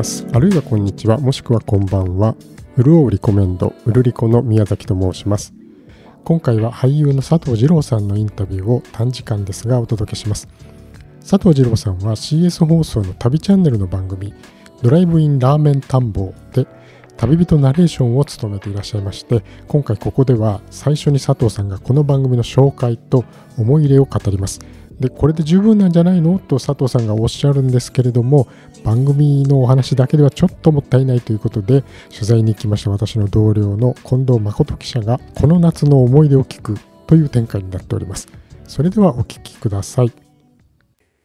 ます。あるいはこんにちは、もしくはこんばんは。うるおうリコメンド、うるりこの宮崎と申します。今回は俳優の佐藤二郎さんのインタビューを短時間ですがお届けします。佐藤二郎さんは CS 放送の旅チャンネルの番組、ドライブインラーメン探訪で旅人ナレーションを務めていらっしゃいまして今回ここでは最初に佐藤さんがこの番組の紹介と思い入れを語りますでこれで十分なんじゃないの？と佐藤さんがおっしゃるんですけれども番組のお話だけではちょっともったいないということで取材に行きました私の同僚の近藤誠記者がこの夏の思い出を聞くという展開になっております。それではお聞きください。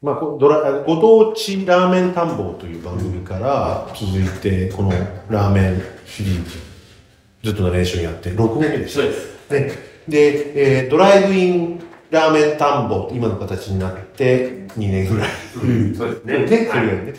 まあ、ドラご当地ラーメン探訪という番組から続いてこのラーメンシリーズずっとナレーションやって6年目でした。でで、えー、ドライブインラーメン田んぼ今の形になって2年ぐらい。うん、そうですね。ね、それね。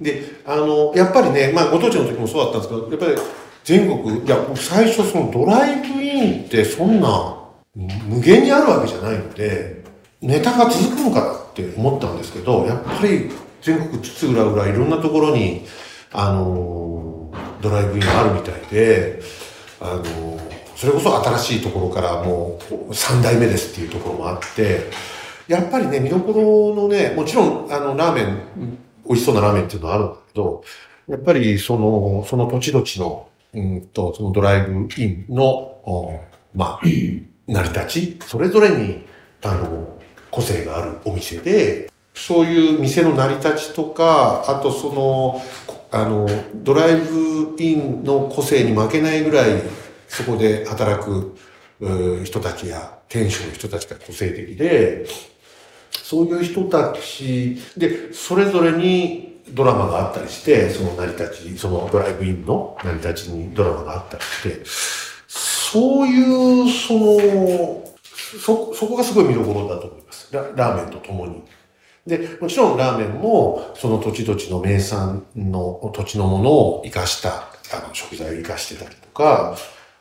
で、あの、やっぱりね、まあ、ご当地の時もそうだったんですけど、やっぱり全国、いや、最初そのドライブインってそんな無限にあるわけじゃないので、ネタが続くのかって思ったんですけど、やっぱり全国津々浦々いろんなところに、あの、ドライブインがあるみたいで、あの、それこそ新しいところからもう3代目ですっていうところもあって、やっぱりね、見どころのね、もちろん、あの、ラーメン、美味しそうなラーメンっていうのはあるんだけど、やっぱりその、その土地土地の、うんと、そのドライブインの、まあ、成り立ち、それぞれに、あの、個性があるお店で、そういう店の成り立ちとか、あとその、あの、ドライブインの個性に負けないぐらいそこで働く人たちや店主の人たちが個性的で、そういう人たちで、それぞれにドラマがあったりして、その成り立ち、そのドライブインの成り立ちにドラマがあったりして、そういう、その、そ、そこがすごい見どころだと思いますラ。ラーメンと共に。で、もちろんラーメンも、その土地土地の名産の土地のものを生かした、あの、食材を生かしてたりとか、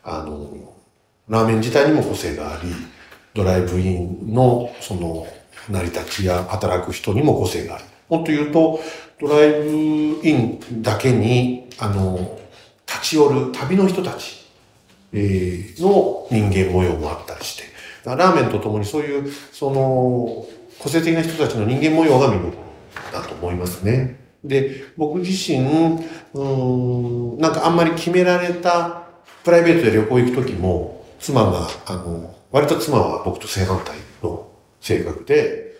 あの、ラーメン自体にも個性があり、ドライブインのその成り立ちや働く人にも個性がある。もっと言うと、ドライブインだけに、あの、立ち寄る旅の人たち、えー、の人間模様もあったりして、ラーメンとともにそういう、その、個性的な人たちの人間模様が見るだと思いますね。で、僕自身、うん、なんかあんまり決められたプライベートで旅行行く時も、妻が、あの、割と妻は僕と正反対の性格で、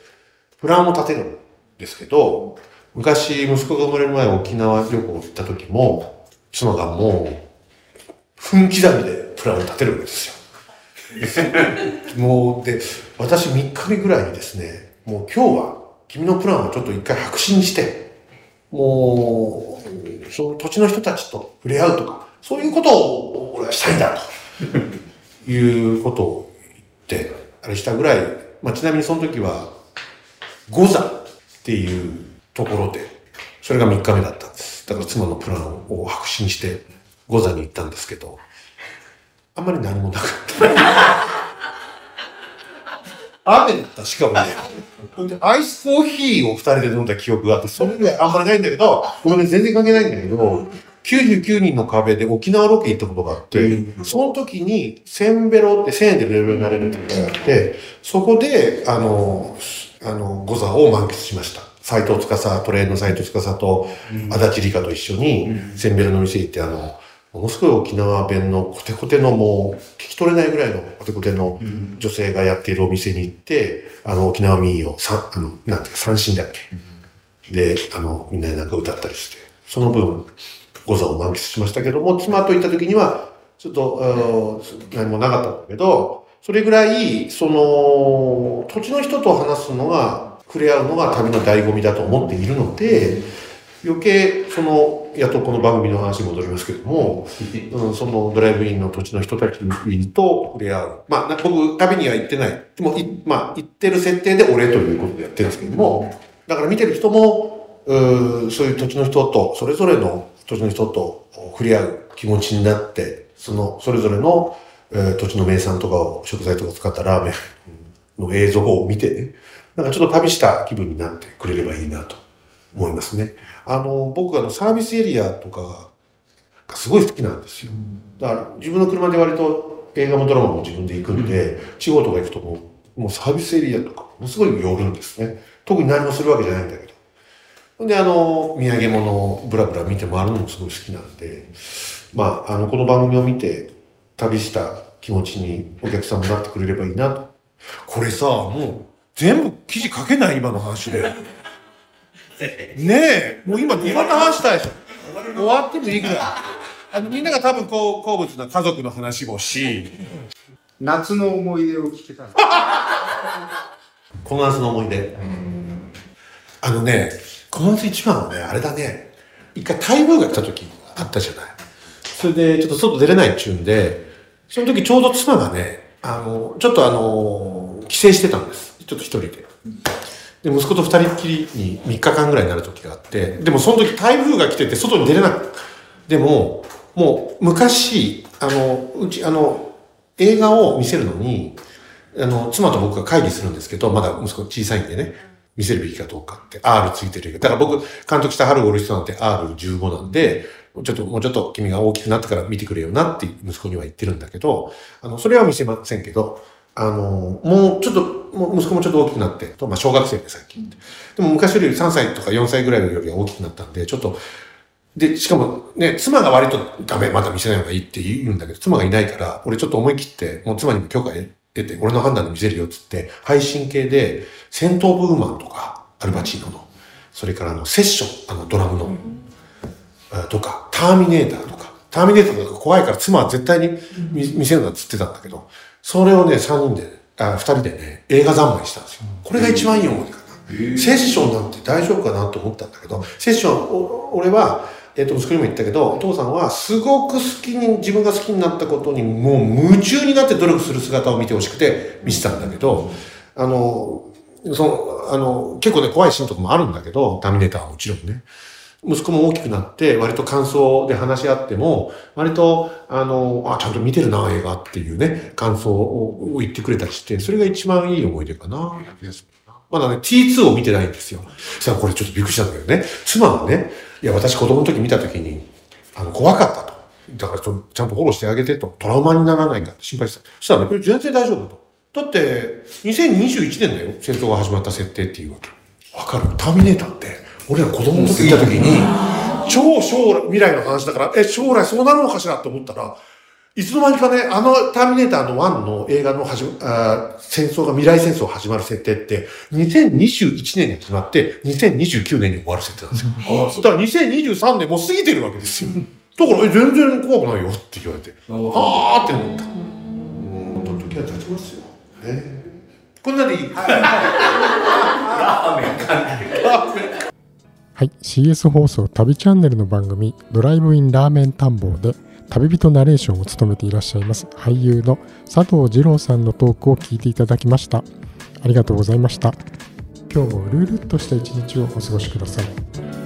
プランを立てるんですけど、昔息子が生まれる前沖縄旅行行った時も、妻がもう、分刻みでプランを立てるんですよ。もう、で、私3日目ぐらいにですね、もう今日は君のプランをちょっと一回白紙にして、もう、その土地の人たちと触れ合うとか、そういうことを俺はしたいんだと いうことを言って、あれしたぐらい、まあ、ちなみにその時は、五座っていうところで、それが3日目だったんです。だから妻のプランを白紙にして、五座に行ったんですけど、あんまり何もなかった。雨だった、しかもね。アイスコーヒーを二人で飲んだ記憶があって、それぐらいあんまりないんだけど、ごめんね、全然関係ないんだけど、99人の壁で沖縄ロケ行ったことがあって、その時に、センベロって1000円でレベルになれるってことがあって、そこで、あの、あの、ゴザを満喫しました。斎藤司、トレーンの斎藤司と、足立理香と一緒に、センベロの店行って、あの、ものすごい沖縄弁のコテコテのもう、聞き取れないぐらいのコテコテの女性がやっているお店に行って、あの、沖縄民謡、さ、あの、なんていうか、三振だっけ、で、あの、みんなでなんか歌ったりして、その分、誤差を満喫しましたけども、妻と行った時には、ちょっと、何もなかったんだけど、それぐらい、その、土地の人と話すのが、触れ合うのが旅の醍醐味だと思っているので、余計、その、やっとこの番組の話に戻りますけども、うん、そのドライブインの土地の人たちと触れ合う。まあ、僕、旅には行ってない。でも、まあ、行ってる設定で俺ということでやってるんですけども、だから見てる人も、うそういう土地の人と、それぞれの土地の人と触れ合う気持ちになって、その、それぞれの、えー、土地の名産とかを、食材とか使ったラーメンの映像を見てね、なんかちょっと旅した気分になってくれればいいなと思いますね。あの、僕があのサービスエリアとかがすごい好きなんですよ。だから自分の車で割と映画もドラマも自分で行くんで、地方とか行くともう、もうサービスエリアとか、ものすごい寄るんですね。特に何もするわけじゃないんだけど。で、あの、土産物をブラブラ見て回るのもすごい好きなんで、まあ、あの、この番組を見て、旅した気持ちにお客さんもなってくれればいいなと。これさ、もう、全部記事書けない今の話で。ねえ、もう今、今の話したでしょ。終わってもいいぐらい。あの、みんなが多分こう、好物な家族の話もし、夏の思い出を聞けたの この夏の思い出。あのね、この夏一番はね、あれだね、一回台風が来た時あったじゃない。それで、ちょっと外出れないっちゅうんで、その時ちょうど妻がね、あの、ちょっとあの、帰省してたんです。ちょっと一人で。で、息子と二人っきりに3日間ぐらいになる時があって、でもその時台風が来てて外に出れなくでも、もう昔、あの、うち、あの、映画を見せるのに、あの、妻と僕が会議するんですけど、まだ息子小さいんでね、見せるべきかどうかって、R ついてる。だから僕、監督した春オル人なんて R15 なんで、ちょっと、もうちょっと君が大きくなってから見てくれよなって息子には言ってるんだけど、あの、それは見せませんけど、あの、もうちょっと、もう息子もちょっと大きくなって、とまあ小学生で最近。でも昔より3歳とか4歳ぐらいよりは大きくなったんで、ちょっと、で、しかもね、妻が割とダメ、まだ見せない方がいいって言うんだけど、妻がいないから、俺ちょっと思い切って、もう妻にも許可得て、俺の判断で見せるよっつって、配信系で、戦闘ブーマンとか、アルバチーノの、それからあの、セッション、あの、ドラムの、あとか、ターミネーターとか、ターミネーターとか怖いから妻は絶対に見見せるなっつってたんだけど、それをね、3人で、あ、2人でね、映画三昧したんですよ。これが一番いい思い出かな。セッションなんて大丈夫かなと思ったんだけど、セッション、お俺は、えっ、と、息子にも言ったけど、お父さんはすごく好きに、自分が好きになったことにもう夢中になって努力する姿を見てほしくて見せたんだけど、あの、その、あの、結構ね、怖いシーンとかもあるんだけど、ターミネーターはもちろんね。息子も大きくなって、割と感想で話し合っても、割と、あの、あ、ちゃんと見てるな、映画っていうね、感想を言ってくれたりして、それが一番いい思い出かな。まだね、T2 を見てないんですよ。さあ、これちょっとびっくりしたんだけどね、妻がね、いや、私子供の時見た時に、あの、怖かったと。だからちょ、ちゃんとフォローしてあげてと、トラウマにならないかって心配した。そしたらね、全然大丈夫だと。だって、2021年だよ、戦争が始まった設定っていうわけ。わかる？ターミネーターって、俺ら子供の時見た時に、超将来、未来の話だから、え、将来そうなるのかしらって思ったら、いつの間にかね、あのターミネーターの1の映画の始ま、あー戦争が未来戦争始まる設定って、2021年に始まって、2029年に終わる設定なんですよ。だから2023年もう過ぎてるわけですよ。だから、え、全然怖くないよって言われて、あー。って思った。うん、時は経ちますよ。ね。こんなでいい？はい、CS 放送旅チャンネルの番組「ドライブインラーメン探訪」で旅人ナレーションを務めていらっしゃいます俳優の佐藤二郎さんのトークを聞いていただきました。ありがとうございました。今日もルールっとした一日をお過ごしください。